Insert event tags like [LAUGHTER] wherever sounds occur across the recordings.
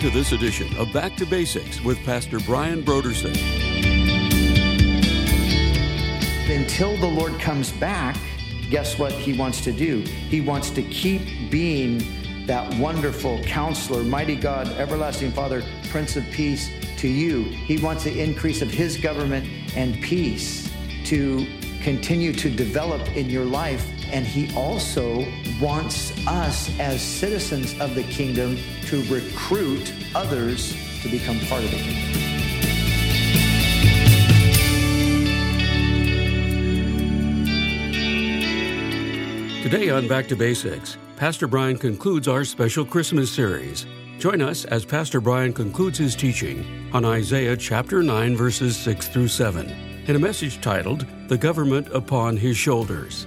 to this edition of Back to Basics with Pastor Brian Brodersen. Until the Lord comes back, guess what He wants to do? He wants to keep being that wonderful counselor, mighty God, everlasting Father, Prince of Peace to you. He wants the increase of His government and peace to continue to develop in your life. And He also wants us as citizens of the kingdom to recruit others to become part of the kingdom. Today on Back to Basics, Pastor Brian concludes our special Christmas series. Join us as Pastor Brian concludes his teaching on Isaiah chapter 9, verses 6 through 7, in a message titled The Government Upon His Shoulders.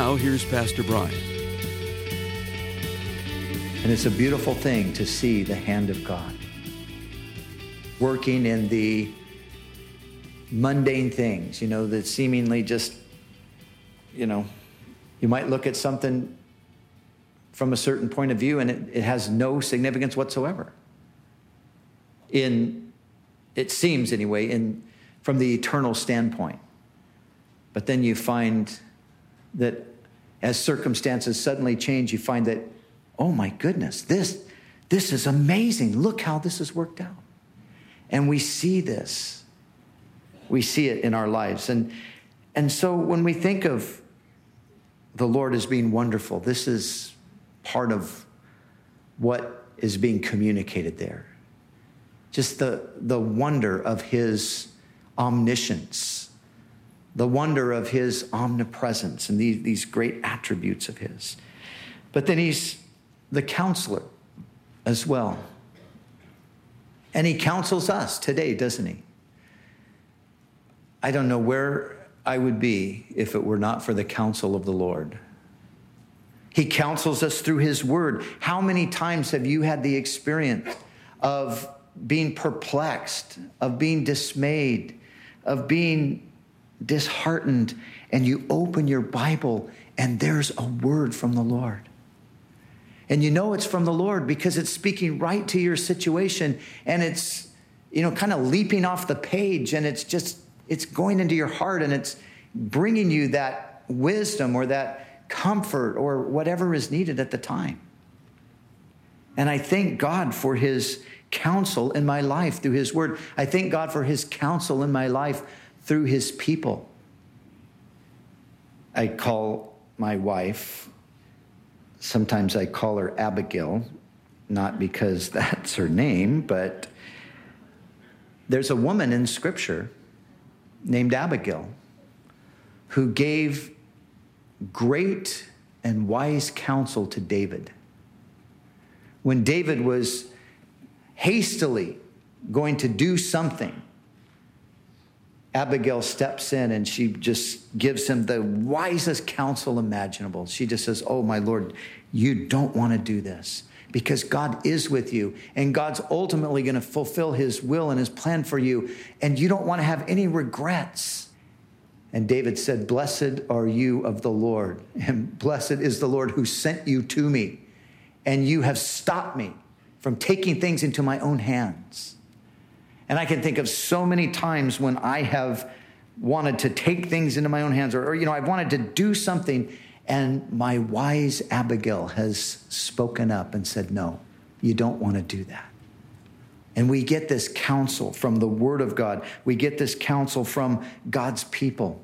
Now, here's Pastor Brian. And it's a beautiful thing to see the hand of God working in the mundane things, you know, that seemingly just, you know, you might look at something from a certain point of view and it, it has no significance whatsoever. In, it seems anyway, in, from the eternal standpoint. But then you find that as circumstances suddenly change, you find that, oh my goodness, this, this is amazing. Look how this has worked out. And we see this. We see it in our lives. And, and so when we think of the Lord as being wonderful, this is part of what is being communicated there. Just the, the wonder of his omniscience, the wonder of his omnipresence, and these, these great attributes of his. But then he's the counselor as well. And he counsels us today, doesn't he? I don't know where I would be if it were not for the counsel of the Lord. He counsels us through his word. How many times have you had the experience of being perplexed, of being dismayed, of being disheartened, and you open your Bible and there's a word from the Lord? And you know it's from the Lord because it's speaking right to your situation and it's, you know, kind of leaping off the page and it's just, it's going into your heart and it's bringing you that wisdom or that comfort or whatever is needed at the time. And I thank God for his counsel in my life through his word. I thank God for his counsel in my life through his people. I call my wife Sometimes I call her Abigail, not because [LAUGHS] that's her name, but there's a woman in Scripture named Abigail who gave great and wise counsel to David. When David was hastily going to do something, Abigail steps in and she just gives him the wisest counsel imaginable. She just says, Oh, my Lord, you don't want to do this because God is with you and God's ultimately going to fulfill his will and his plan for you, and you don't want to have any regrets. And David said, Blessed are you of the Lord, and blessed is the Lord who sent you to me, and you have stopped me from taking things into my own hands. And I can think of so many times when I have wanted to take things into my own hands, or, or, you know, I've wanted to do something, and my wise Abigail has spoken up and said, No, you don't want to do that. And we get this counsel from the Word of God, we get this counsel from God's people.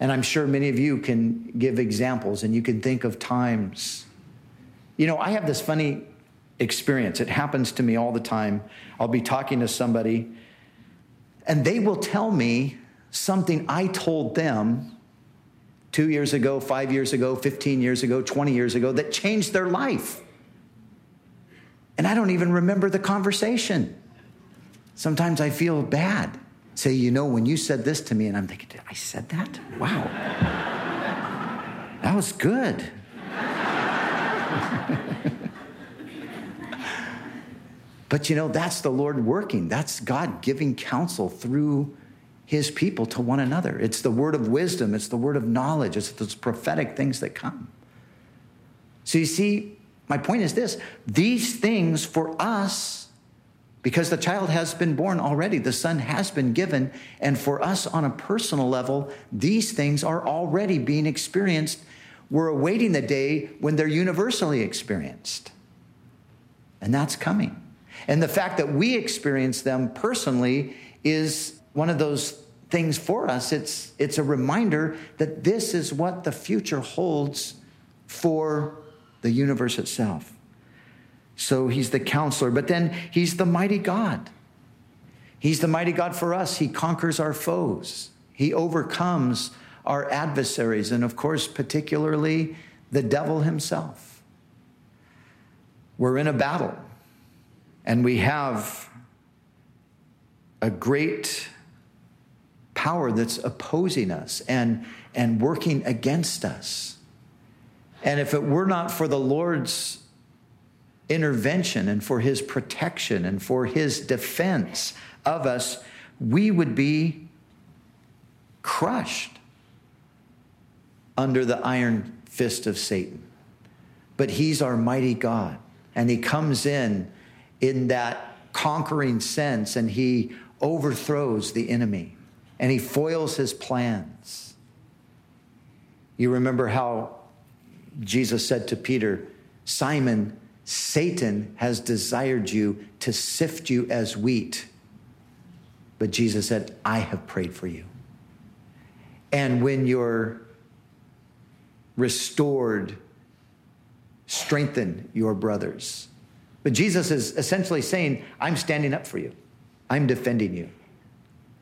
And I'm sure many of you can give examples and you can think of times. You know, I have this funny experience. It happens to me all the time. I'll be talking to somebody, and they will tell me something I told them two years ago, five years ago, 15 years ago, 20 years ago that changed their life. And I don't even remember the conversation. Sometimes I feel bad. Say, you know, when you said this to me, and I'm thinking, I said that? Wow. that was good. [LAUGHS] But you know, that's the Lord working. That's God giving counsel through his people to one another. It's the word of wisdom, it's the word of knowledge, it's those prophetic things that come. So you see, my point is this these things for us, because the child has been born already, the son has been given, and for us on a personal level, these things are already being experienced. We're awaiting the day when they're universally experienced. And that's coming. And the fact that we experience them personally is one of those things for us. It's, it's a reminder that this is what the future holds for the universe itself. So he's the counselor, but then he's the mighty God. He's the mighty God for us. He conquers our foes, he overcomes our adversaries, and of course, particularly the devil himself. We're in a battle, and we have a great power that's opposing us and, and working against us. And if it were not for the Lord's intervention and for his protection and for his defense of us, we would be crushed under the iron fist of Satan. But he's our mighty God, and he comes in in that conquering sense and he overthrows the enemy and he foils his plans. You remember how Jesus said to Peter, Simon, Satan has desired you to sift you as wheat. But Jesus said, I have prayed for you. And when you're restored, strengthen your brothers. But Jesus is essentially saying, I'm standing up for you, I'm defending you.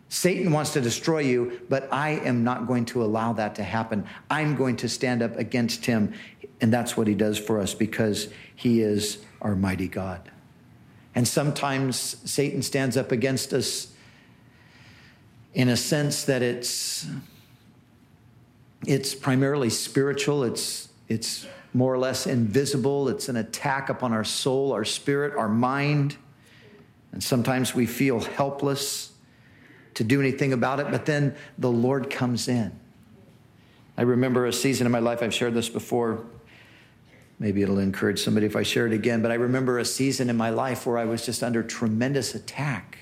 Satan wants to destroy you, but I am not going to allow that to happen. I'm going to stand up against him. And that's what he does for us because he is our mighty God. And sometimes Satan stands up against us in a sense that it's it's primarily spiritual it's it's more or less invisible it's an attack upon our soul our spirit our mind and sometimes we feel helpless to do anything about it, but then the Lord comes in. I remember a season in my life, I've shared this before. Maybe it'll encourage somebody if I share it again, but I remember a season in my life where I was just under tremendous attack,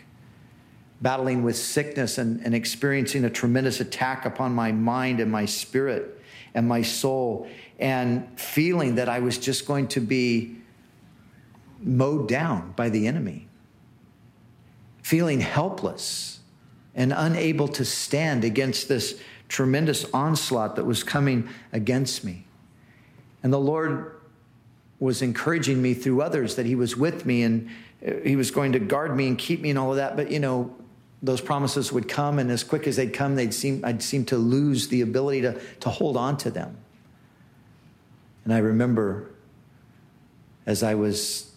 battling with sickness and, and experiencing a tremendous attack upon my mind and my spirit and my soul, and feeling that I was just going to be mowed down by the enemy, feeling helpless and unable to stand against this tremendous onslaught that was coming against me. And the Lord was encouraging me through others that He was with me and uh, He was going to guard me and keep me and all of that. But, you know, those promises would come, and as quick as they'd come, they'd seem, I'd seem to lose the ability to, to hold on to them. And I remember as I was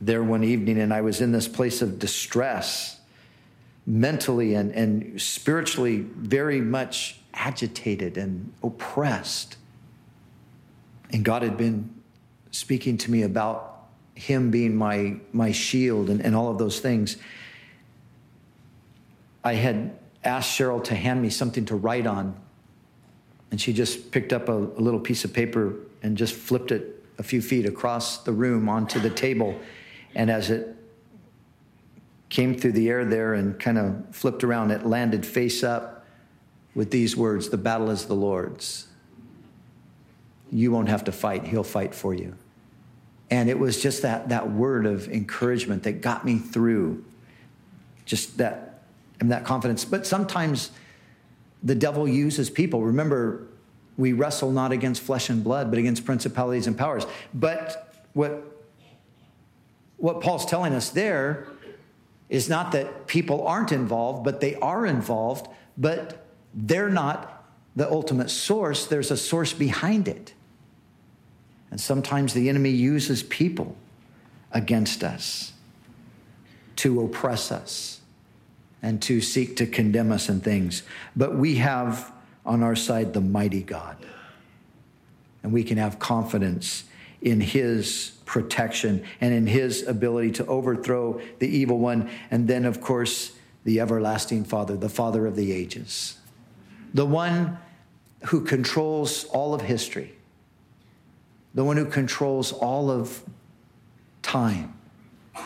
there one evening and I was in this place of distress mentally and, and spiritually very much agitated and oppressed. And God had been speaking to me about Him being my, my shield and, and all of those things. I had asked Cheryl to hand me something to write on, and she just picked up a, a little piece of paper and just flipped it a few feet across the room onto the table. And as it came through the air there and kind of flipped around. It landed face up with these words The battle is the Lord's. You won't have to fight, He'll fight for you. And it was just that, that word of encouragement that got me through just that, that confidence. But sometimes the devil uses people. Remember, we wrestle not against flesh and blood, but against principalities and powers. But what, what Paul's telling us there is not that people aren't involved, but they are involved, but they're not the ultimate source. There's a source behind it. And sometimes the enemy uses people against us to oppress us and to seek to condemn us in things. But we have on our side the mighty God. And we can have confidence in his protection and in his ability to overthrow the evil one. And then, of course, the everlasting Father, the Father of the ages, the one who controls all of history, the one who controls all of time,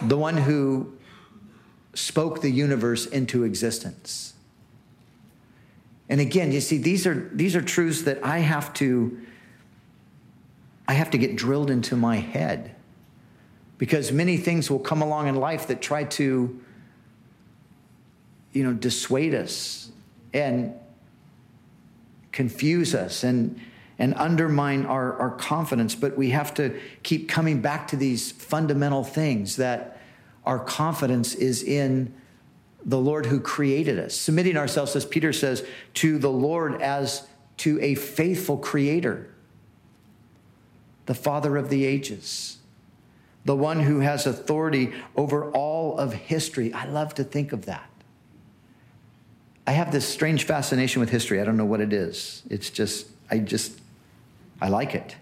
the one who spoke the universe into existence. And again, you see, these are, these are truths that I have to, I have to get drilled into my head because many things will come along in life that try to, you know, dissuade us and confuse us and, and undermine our, our confidence. But we have to keep coming back to these fundamental things that our confidence is in the Lord who created us, submitting ourselves, as Peter says, to the Lord as to a faithful creator, the Father of the ages, the one who has authority over all of history. I love to think of that. I have this strange fascination with history. I don't know what it is. It's just, I just, I like it.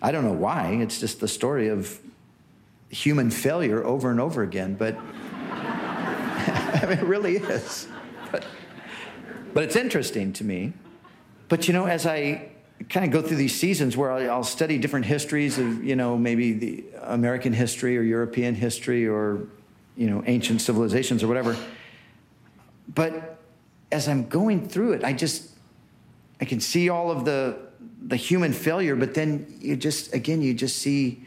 I don't know why. It's just the story of human failure over and over again, but [LAUGHS] I mean, it really is. But, but it's interesting to me. But you know, as I kind of go through these seasons where I'll study different histories of, you know, maybe the American history or European history or, you know, ancient civilizations or whatever. But as I'm going through it, I just, I can see all of the, the human failure, but then you just, again, you just see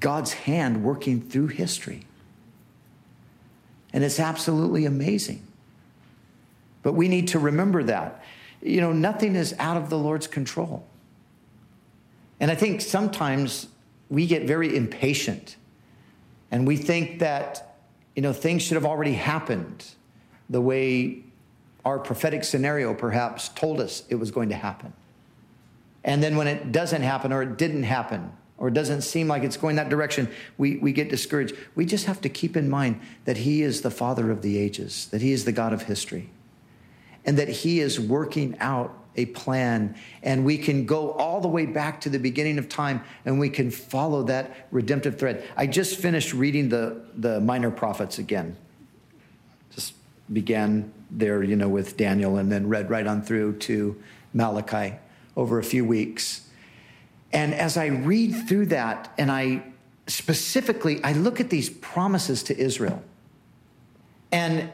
God's hand working through history. And it's absolutely amazing. But we need to remember that. You know, nothing is out of the Lord's control. And I think sometimes we get very impatient and we think that, you know, things should have already happened the way our prophetic scenario perhaps told us it was going to happen. And then when it doesn't happen or it didn't happen, or it doesn't seem like it's going that direction, we, we get discouraged. We just have to keep in mind that He is the Father of the ages, that He is the God of history, and that He is working out a plan. And we can go all the way back to the beginning of time and we can follow that redemptive thread. I just finished reading the, the minor prophets again. Just began there, you know, with Daniel and then read right on through to Malachi over a few weeks. And as I read through that, and I specifically, I look at these promises to Israel and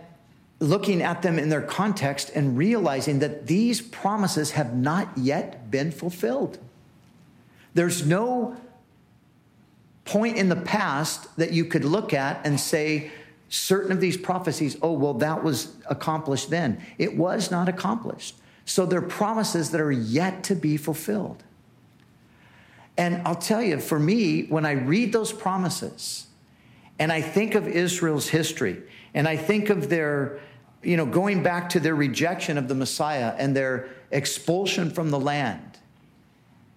looking at them in their context and realizing that these promises have not yet been fulfilled. There's no point in the past that you could look at and say, certain of these prophecies, oh, well, that was accomplished then. It was not accomplished. So they're promises that are yet to be fulfilled. And I'll tell you, for me, when I read those promises and I think of Israel's history and I think of their, you know, going back to their rejection of the Messiah and their expulsion from the land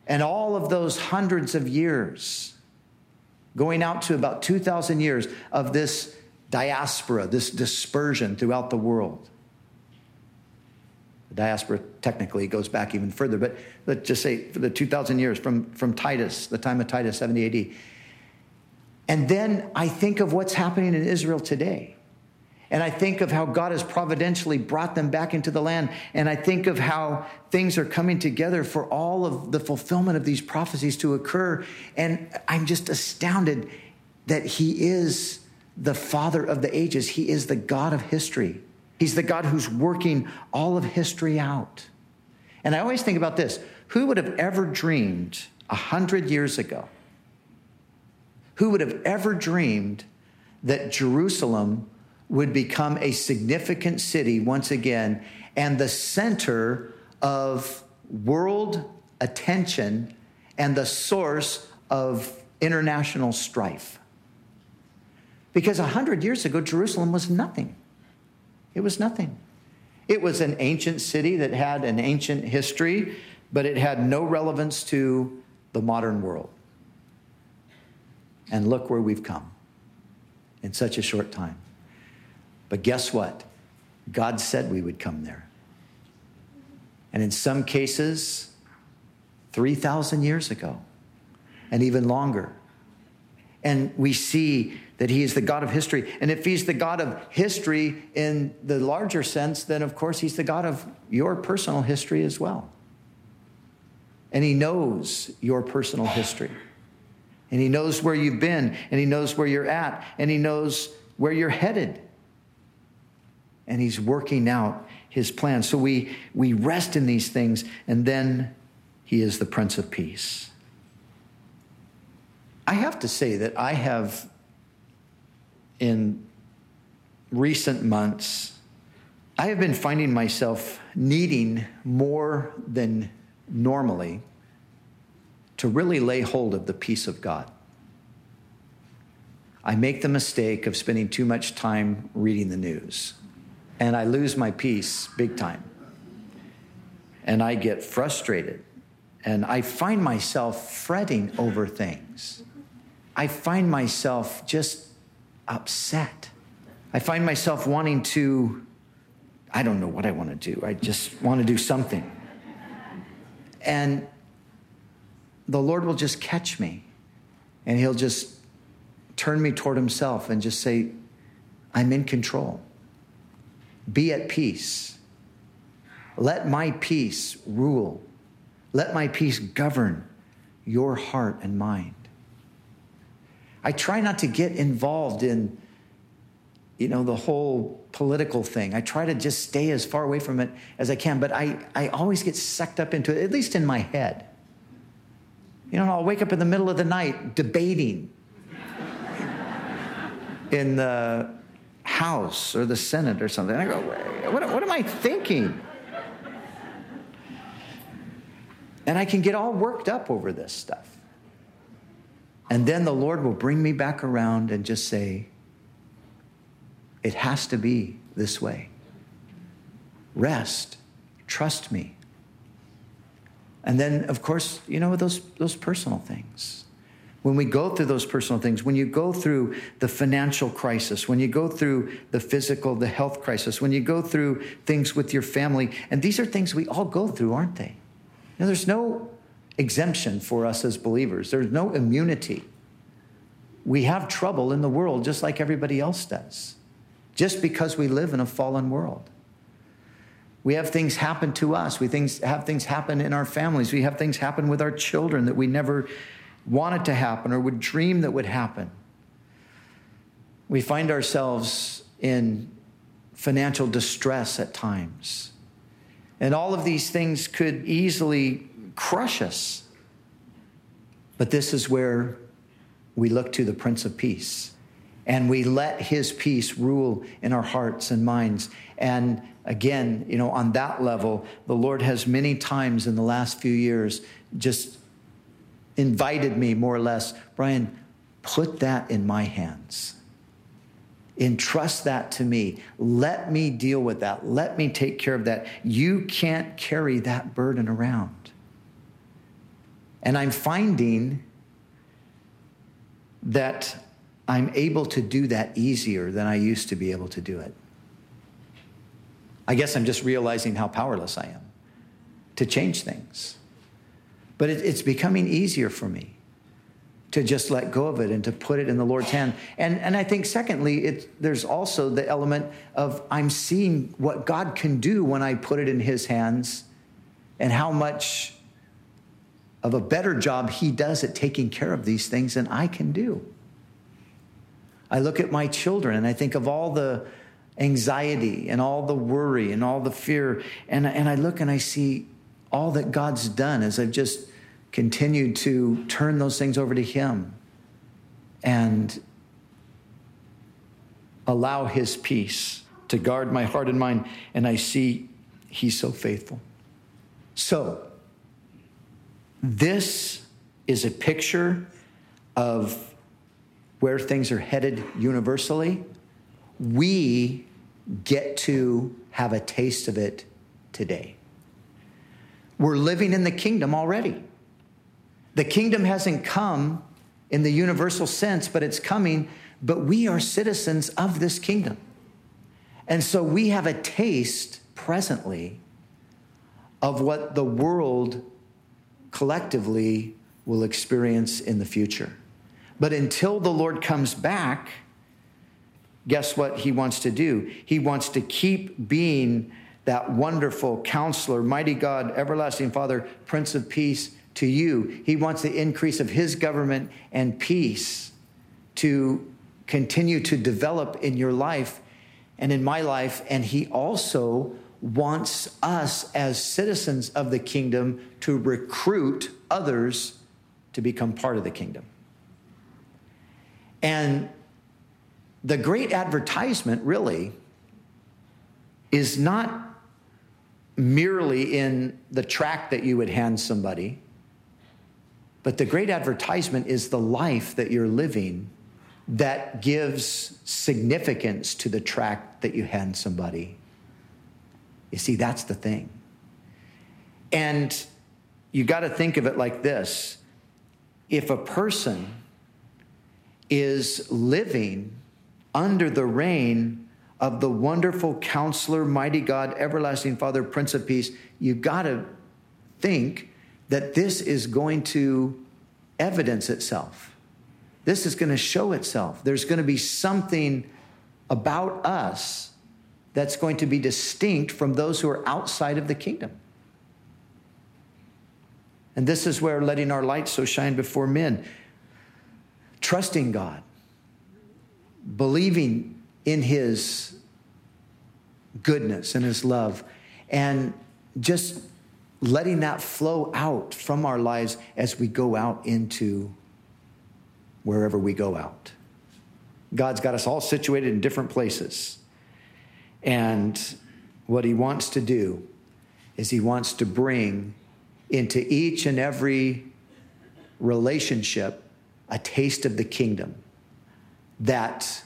and all of those hundreds of years, going out to about 2,000 years of this diaspora, this dispersion throughout the world diaspora technically goes back even further, but let's just say for the 2,000 years from, from Titus, the time of Titus, 70 AD. And then I think of what's happening in Israel today. And I think of how God has providentially brought them back into the land. And I think of how things are coming together for all of the fulfillment of these prophecies to occur. And I'm just astounded that He is the Father of the ages, He is the God of history. He's the God who's working all of history out. And I always think about this who would have ever dreamed a hundred years ago? Who would have ever dreamed that Jerusalem would become a significant city once again and the center of world attention and the source of international strife? Because a hundred years ago, Jerusalem was nothing. It was nothing. It was an ancient city that had an ancient history, but it had no relevance to the modern world. And look where we've come in such a short time. But guess what? God said we would come there. And in some cases, 3,000 years ago, and even longer. And we see that he is the God of history. And if he's the God of history in the larger sense, then of course he's the God of your personal history as well. And he knows your personal history. And he knows where you've been, and he knows where you're at, and he knows where you're headed. And he's working out his plan. So we, we rest in these things, and then he is the Prince of Peace. I have to say that I have, in recent months, I have been finding myself needing more than normally to really lay hold of the peace of God. I make the mistake of spending too much time reading the news, and I lose my peace big time. And I get frustrated, and I find myself fretting over things. I find myself just upset. I find myself wanting to, I don't know what I want to do. I just want to do something. And the Lord will just catch me and He'll just turn me toward Himself and just say, I'm in control. Be at peace. Let my peace rule. Let my peace govern your heart and mind. I try not to get involved in, you know, the whole political thing. I try to just stay as far away from it as I can, but I, I always get sucked up into it, at least in my head. You know, I'll wake up in the middle of the night debating [LAUGHS] in the House or the Senate or something. I go, what, what am I thinking? And I can get all worked up over this stuff. And then the Lord will bring me back around and just say, it has to be this way. Rest, trust me. And then, of course, you know, those, those personal things. When we go through those personal things, when you go through the financial crisis, when you go through the physical, the health crisis, when you go through things with your family, and these are things we all go through, aren't they? Now, there's no exemption for us as believers, there's no immunity. We have trouble in the world just like everybody else does, just because we live in a fallen world. We have things happen to us. We things, have things happen in our families. We have things happen with our children that we never wanted to happen or would dream that would happen. We find ourselves in financial distress at times. And all of these things could easily crush us. But this is where we look to the Prince of Peace and we let his peace rule in our hearts and minds. And again, you know, on that level, the Lord has many times in the last few years just invited me more or less, Brian, put that in my hands. Entrust that to me. Let me deal with that. Let me take care of that. You can't carry that burden around. And I'm finding that I'm able to do that easier than I used to be able to do it. I guess I'm just realizing how powerless I am to change things. But it, it's becoming easier for me to just let go of it and to put it in the Lord's hand. And, and I think, secondly, it, there's also the element of I'm seeing what God can do when I put it in His hands and how much of a better job He does at taking care of these things than I can do. I look at my children and I think of all the anxiety and all the worry and all the fear. And, and I look and I see all that God's done as I've just continued to turn those things over to Him and allow His peace to guard my heart and mind. And I see He's so faithful. So, this is a picture of where things are headed universally we get to have a taste of it today. We're living in the kingdom already. The kingdom hasn't come in the universal sense, but it's coming, but we are citizens of this kingdom. And so we have a taste presently of what the world collectively will experience in the future. But until the Lord comes back, guess what he wants to do? He wants to keep being that wonderful counselor, mighty God, everlasting Father, Prince of Peace to you. He wants the increase of his government and peace to continue to develop in your life and in my life. And he also wants us as citizens of the kingdom to recruit others to become part of the kingdom. And the great advertisement really is not merely in the tract that you would hand somebody, but the great advertisement is the life that you're living that gives significance to the tract that you hand somebody. You see, that's the thing. And you got to think of it like this if a person is living under the reign of the wonderful counselor, mighty God, everlasting Father, Prince of Peace, you got to think that this is going to evidence itself. This is going to show itself. There's going to be something about us that's going to be distinct from those who are outside of the kingdom. And this is where letting our light so shine before men, trusting God, believing in His goodness and His love, and just letting that flow out from our lives as we go out into wherever we go out. God's got us all situated in different places. And what He wants to do is He wants to bring into each and every relationship a taste of the kingdom that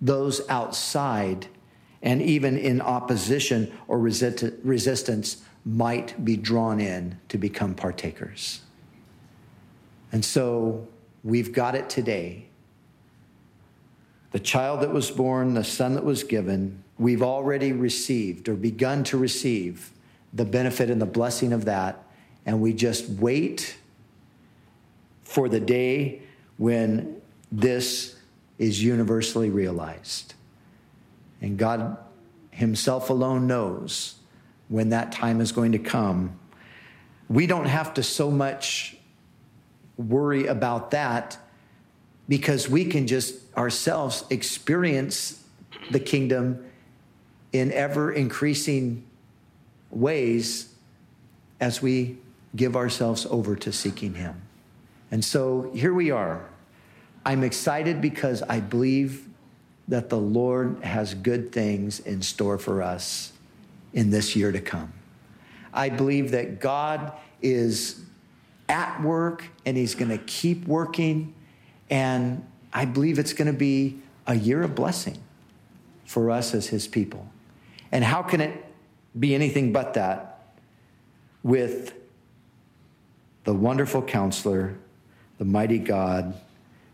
those outside and even in opposition or resistance might be drawn in to become partakers. And so we've got it today. The child that was born, the son that was given, we've already received or begun to receive the benefit and the blessing of that and we just wait for the day when this is universally realized. And God Himself alone knows when that time is going to come. We don't have to so much worry about that because we can just ourselves experience the kingdom in ever increasing ways as we give ourselves over to seeking Him. And so here we are. I'm excited because I believe that the Lord has good things in store for us in this year to come. I believe that God is at work and He's going to keep working. And I believe it's going to be a year of blessing for us as His people. And how can it be anything but that with the wonderful counselor, the mighty God,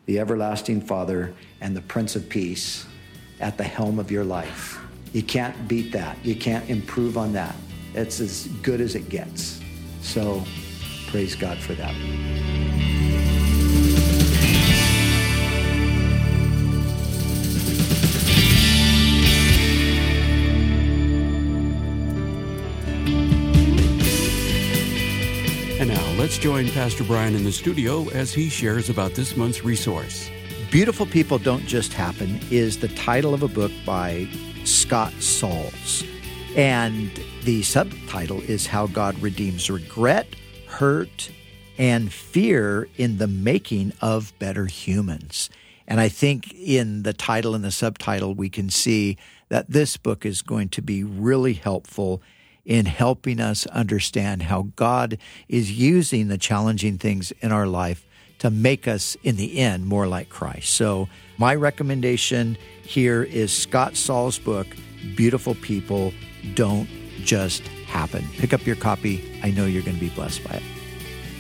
the everlasting Father, and the Prince of Peace at the helm of your life. You can't beat that. You can't improve on that. It's as good as it gets. So praise God for that. Let's join Pastor Brian in the studio as he shares about this month's resource. Beautiful People Don't Just Happen is the title of a book by Scott Sauls. And the subtitle is How God Redeems Regret, Hurt, and Fear in the Making of Better Humans. And I think in the title and the subtitle, we can see that this book is going to be really helpful in helping us understand how God is using the challenging things in our life to make us, in the end, more like Christ. So, my recommendation here is Scott Sauls' book, Beautiful People Don't Just Happen. Pick up your copy. I know you're going to be blessed by it.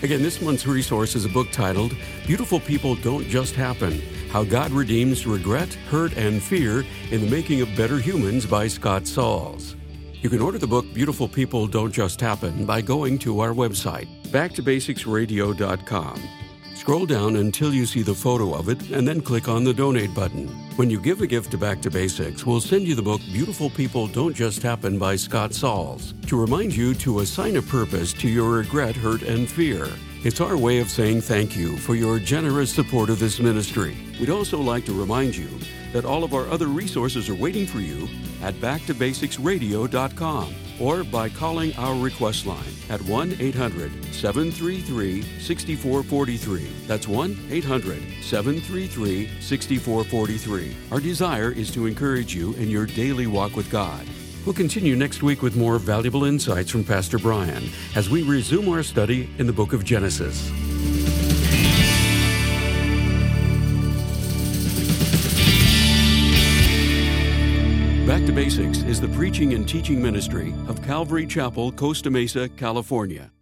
Again, this month's resource is a book titled Beautiful People Don't Just Happen How God Redeems Regret, Hurt, and Fear in the Making of Better Humans by Scott Sauls. You can order the book Beautiful People Don't Just Happen by going to our website, backtobasicsradio.com. Scroll down until you see the photo of it and then click on the donate button. When you give a gift to Back to Basics, we'll send you the book Beautiful People Don't Just Happen by Scott Sauls to remind you to assign a purpose to your regret, hurt, and fear. It's our way of saying thank you for your generous support of this ministry. We'd also like to remind you that all of our other resources are waiting for you at backtobasicsradio.com or by calling our request line at 1 800 733 6443. That's 1 800 733 6443. Our desire is to encourage you in your daily walk with God. We'll continue next week with more valuable insights from Pastor Brian as we resume our study in the book of Genesis. Back to Basics is the preaching and teaching ministry of Calvary Chapel, Costa Mesa, California.